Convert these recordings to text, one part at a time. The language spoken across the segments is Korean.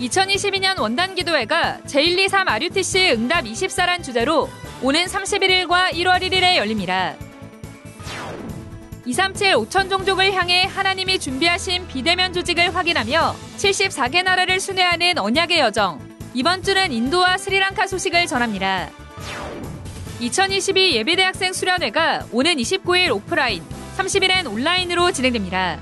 2022년 원단기도회가 제123 RUTC 응답 24란 주제로 오는 31일과 1월 1일에 열립니다. 237 5천 종족을 향해 하나님이 준비하신 비대면 조직을 확인하며 74개 나라를 순회하는 언약의 여정. 이번 주는 인도와 스리랑카 소식을 전합니다. 2022 예비대학생 수련회가 오는 29일 오프라인, 30일엔 온라인으로 진행됩니다.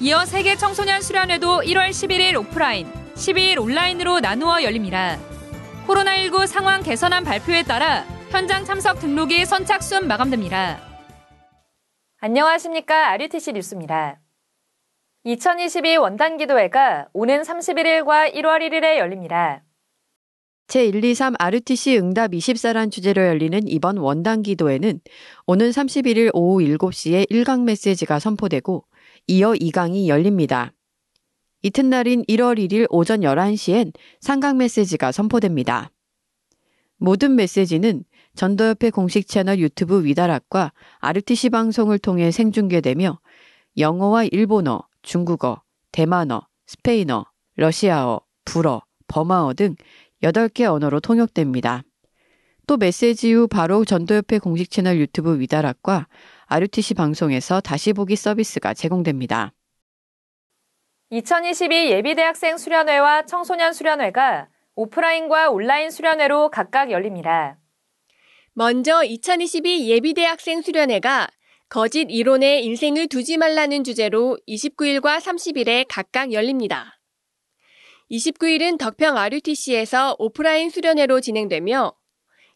이어 세계 청소년 수련회도 1월 11일 오프라인, 12일 온라인으로 나누어 열립니다. 코로나19 상황 개선안 발표에 따라 현장 참석 등록이 선착순 마감됩니다. 안녕하십니까. RUTC 뉴스입니다. 2022 원단기도회가 오는 31일과 1월 1일에 열립니다. 제123 RUTC 응답 24란 주제로 열리는 이번 원단 기도회는 오는 31일 오후 7시에 1강 메시지가 선포되고 이어 2강이 열립니다. 이튿날인 1월 1일 오전 11시엔 상강 메시지가 선포됩니다. 모든 메시지는 전도협회 공식 채널 유튜브 위다락과 RTC 방송을 통해 생중계되며 영어와 일본어, 중국어, 대만어, 스페인어, 러시아어, 불어, 버마어 등 8개 언어로 통역됩니다. 또 메시지 후 바로 전도협회 공식 채널 유튜브 위다락과 RUTC 방송에서 다시 보기 서비스가 제공됩니다. 2022 예비대학생 수련회와 청소년 수련회가 오프라인과 온라인 수련회로 각각 열립니다. 먼저 2022 예비대학생 수련회가 거짓 이론에 인생을 두지 말라는 주제로 29일과 30일에 각각 열립니다. 29일은 덕평 RUTC에서 오프라인 수련회로 진행되며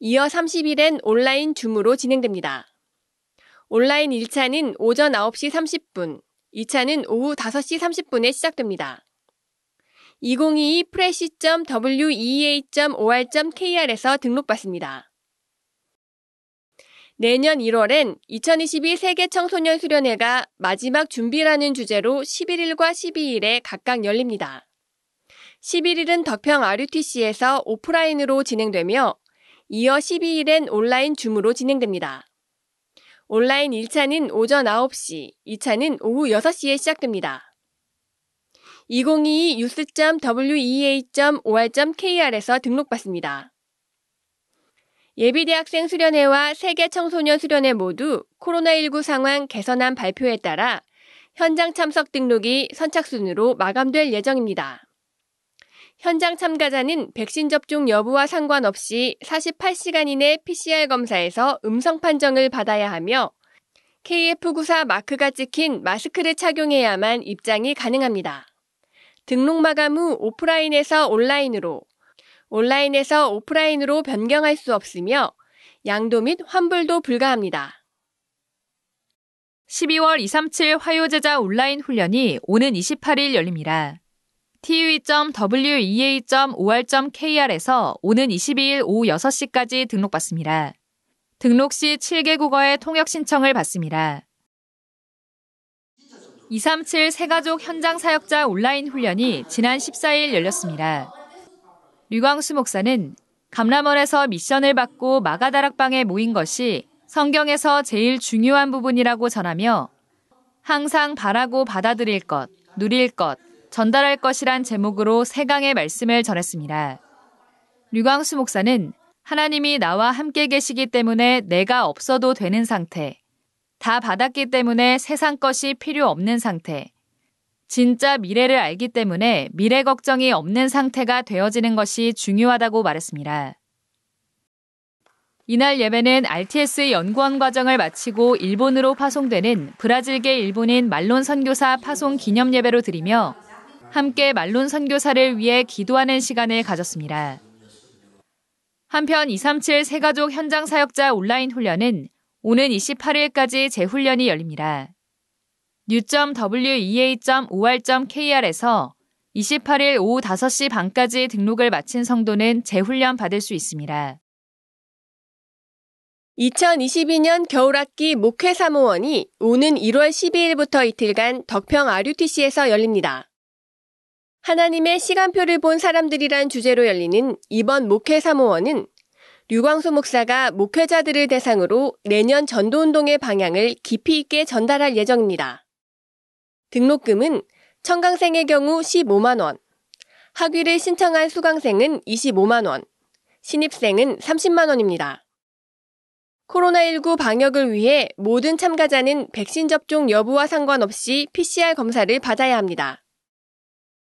이어 30일엔 온라인 줌으로 진행됩니다. 온라인 1차는 오전 9시 30분, 2차는 오후 5시 30분에 시작됩니다. 2022 프레시.wea.or.kr에서 등록받습니다. 내년 1월엔 2022 세계 청소년 수련회가 마지막 준비라는 주제로 11일과 12일에 각각 열립니다. 11일은 덕평 RUTC에서 오프라인으로 진행되며 이어 12일엔 온라인 줌으로 진행됩니다. 온라인 1차는 오전 9시, 2차는 오후 6시에 시작됩니다. 2022 news.wea.or.kr에서 등록받습니다. 예비대학생 수련회와 세계 청소년 수련회 모두 코로나19 상황 개선안 발표에 따라 현장 참석 등록이 선착순으로 마감될 예정입니다. 현장 참가자는 백신 접종 여부와 상관없이 48시간 이내 PCR 검사에서 음성 판정을 받아야 하며 KF94 마크가 찍힌 마스크를 착용해야만 입장이 가능합니다. 등록 마감 후 오프라인에서 온라인으로, 온라인에서 오프라인으로 변경할 수 없으며 양도 및 환불도 불가합니다. 12월 237 화요제자 온라인 훈련이 오는 28일 열립니다. tue.wea.or.kr에서 오는 22일 오후 6시까지 등록받습니다. 등록 시 7개 국어의 통역 신청을 받습니다. 237 세가족 현장 사역자 온라인 훈련이 지난 14일 열렸습니다. 류광수 목사는 감람원에서 미션을 받고 마가다락방에 모인 것이 성경에서 제일 중요한 부분이라고 전하며 항상 바라고 받아들일 것, 누릴 것, 전달할 것이란 제목으로 세강의 말씀을 전했습니다. 류광수 목사는 하나님이 나와 함께 계시기 때문에 내가 없어도 되는 상태, 다 받았기 때문에 세상 것이 필요 없는 상태, 진짜 미래를 알기 때문에 미래 걱정이 없는 상태가 되어지는 것이 중요하다고 말했습니다. 이날 예배는 RTS 연구원 과정을 마치고 일본으로 파송되는 브라질계 일본인 말론 선교사 파송 기념 예배로 드리며 함께 말론 선교사를 위해 기도하는 시간을 가졌습니다. 한편 237 세가족 현장 사역자 온라인 훈련은 오는 28일까지 재훈련이 열립니다. new.wea.or.kr에서 28일 오후 5시 반까지 등록을 마친 성도는 재훈련 받을 수 있습니다. 2022년 겨울학기 목회 사모원이 오는 1월 12일부터 이틀간 덕평 RUTC에서 열립니다. 하나님의 시간표를 본 사람들이란 주제로 열리는 이번 목회 사모원은 류광수 목사가 목회자들을 대상으로 내년 전도운동의 방향을 깊이 있게 전달할 예정입니다. 등록금은 청강생의 경우 15만원, 학위를 신청한 수강생은 25만원, 신입생은 30만원입니다. 코로나19 방역을 위해 모든 참가자는 백신 접종 여부와 상관없이 PCR 검사를 받아야 합니다.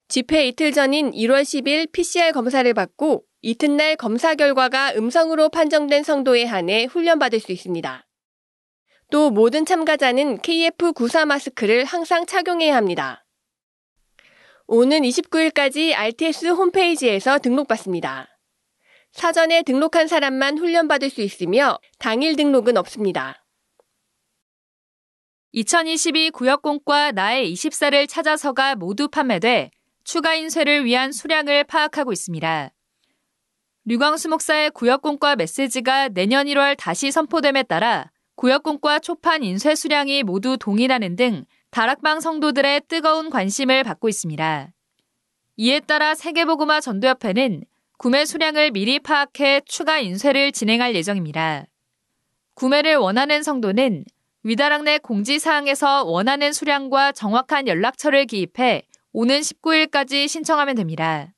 집회 이틀 전인 1월 10일 PCR 검사를 받고 이튿날 검사 결과가 음성으로 판정된 성도에 한해 훈련받을 수 있습니다. 또 모든 참가자는 KF94 마스크를 항상 착용해야 합니다. 오는 29일까지 RTS 홈페이지에서 등록받습니다. 사전에 등록한 사람만 훈련받을 수 있으며 당일 등록은 없습니다. 2022 구역공과 나의 24를 찾아서가 모두 판매돼 추가 인쇄를 위한 수량을 파악하고 있습니다. 류광수 목사의 구역공과 메시지가 내년 1월 다시 선포됨에 따라 구역공과 초판 인쇄 수량이 모두 동일하는 등 다락방 성도들의 뜨거운 관심을 받고 있습니다. 이에 따라 세계보그마 전도협회는 구매 수량을 미리 파악해 추가 인쇄를 진행할 예정입니다. 구매를 원하는 성도는 위다락 내 공지사항에서 원하는 수량과 정확한 연락처를 기입해 오는 19일까지 신청하면 됩니다.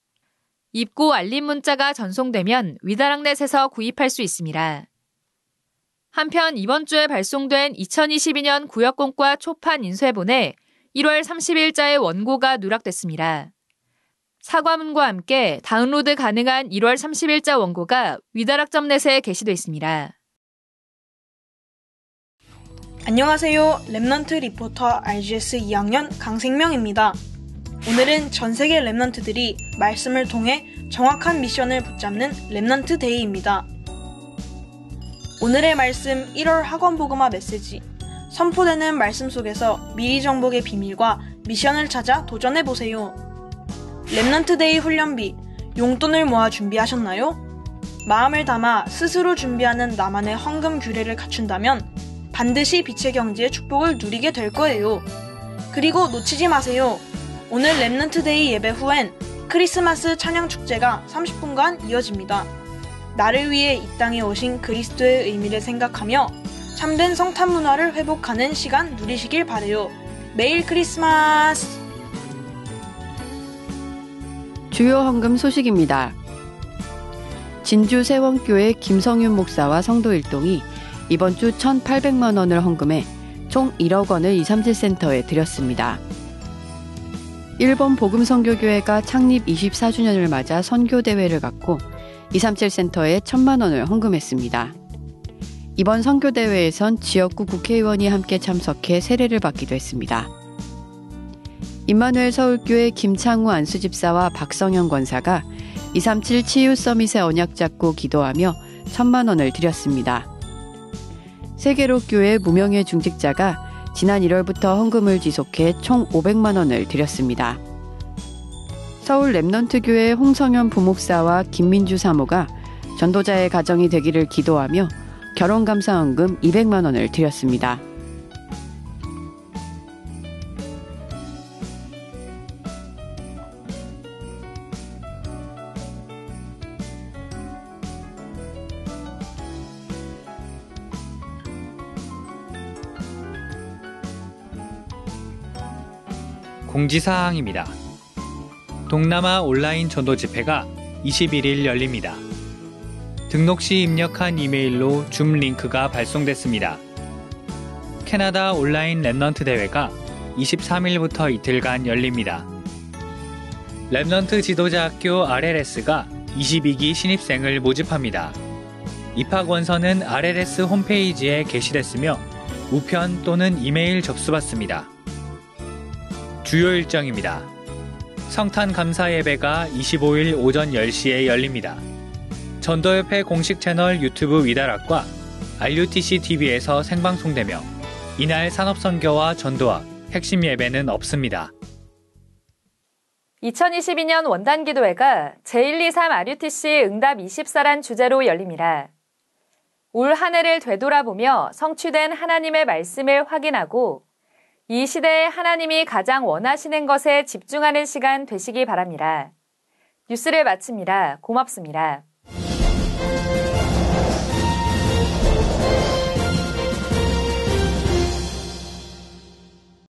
입고 알림 문자가 전송되면 위다락넷에서 구입할 수 있습니다. 한편 이번 주에 발송된 2022년 구역공과 초판 인쇄본에 1월 30일자의 원고가 누락됐습니다. 사과문과 함께 다운로드 가능한 1월 30일자 원고가 위다락점넷에 게시돼 있습니다. 안녕하세요. Remnant 리포터 RGS 2학년 강생명입니다. 오늘은 전 세계 Remnant들이 말씀을 통해 정확한 미션을 붙잡는 Remnant Day입니다. 오늘의 말씀 1월 학원 복음화 메시지 선포되는 말씀 속에서 미리 정복의 비밀과 미션을 찾아 도전해 보세요. Remnant Day 훈련비 용돈을 모아 준비하셨나요? 마음을 담아 스스로 준비하는 나만의 헌금 규례를 갖춘다면 반드시 빛의 경제의 축복을 누리게 될 거예요. 그리고 놓치지 마세요. 오늘 Remnant Day 예배 후엔 크리스마스 찬양 축제가 30분간 이어집니다. 나를 위해 이 땅에 오신 그리스도의 의미를 생각하며 참된 성탄 문화를 회복하는 시간 누리시길 바래요. Merry Christmas! 주요 헌금 소식입니다. 진주 세원교회 김성윤 목사와 성도 일동이 이번 주 1,800만 원을 헌금해 총 1억 원을 237센터에 드렸습니다. 일본 복음선교교회가 창립 24주년을 맞아 선교대회를 갖고 237 센터에 1천만 원을 헌금했습니다. 이번 선교대회에선 지역구 국회의원이 함께 참석해 세례를 받기도 했습니다. 임마누엘 서울교회 김창우 안수집사와 박성현 권사가 237 치유 summit의 언약 잡고 기도하며 천만 원을 드렸습니다. 세계로 교회 무명의 중직자가 지난 1월부터 헌금을 지속해 총 500만 원을 드렸습니다. 서울 렘넌트 교회 홍성현 부목사와 김민주 사모가 전도자의 가정이 되기를 기도하며 결혼 감사 헌금 200만 원을 드렸습니다. 공지사항입니다. 동남아 온라인 전도 집회가 21일 열립니다. 등록 시 입력한 이메일로 줌 링크가 발송됐습니다. 캐나다 온라인 Remnant 대회가 23일부터 이틀간 열립니다. Remnant 지도자 학교 RLS가 22기 신입생을 모집합니다. 입학 원서는 RLS 홈페이지에 게시됐으며 우편 또는 이메일 접수받습니다. 주요 일정입니다. 성탄 감사 예배가 25일 오전 10시에 열립니다. 전도협회 공식 채널 유튜브 위다락과 RUTC TV에서 생방송되며 이날 산업선교와 전도학, 핵심 예배는 없습니다. 2022년 원단 기도회가 제123 RUTC 응답 24란 주제로 열립니다. 올 한 해를 되돌아보며 성취된 하나님의 말씀을 확인하고 이 시대에 하나님이 가장 원하시는 것에 집중하는 시간 되시기 바랍니다. 뉴스를 마칩니다. 고맙습니다.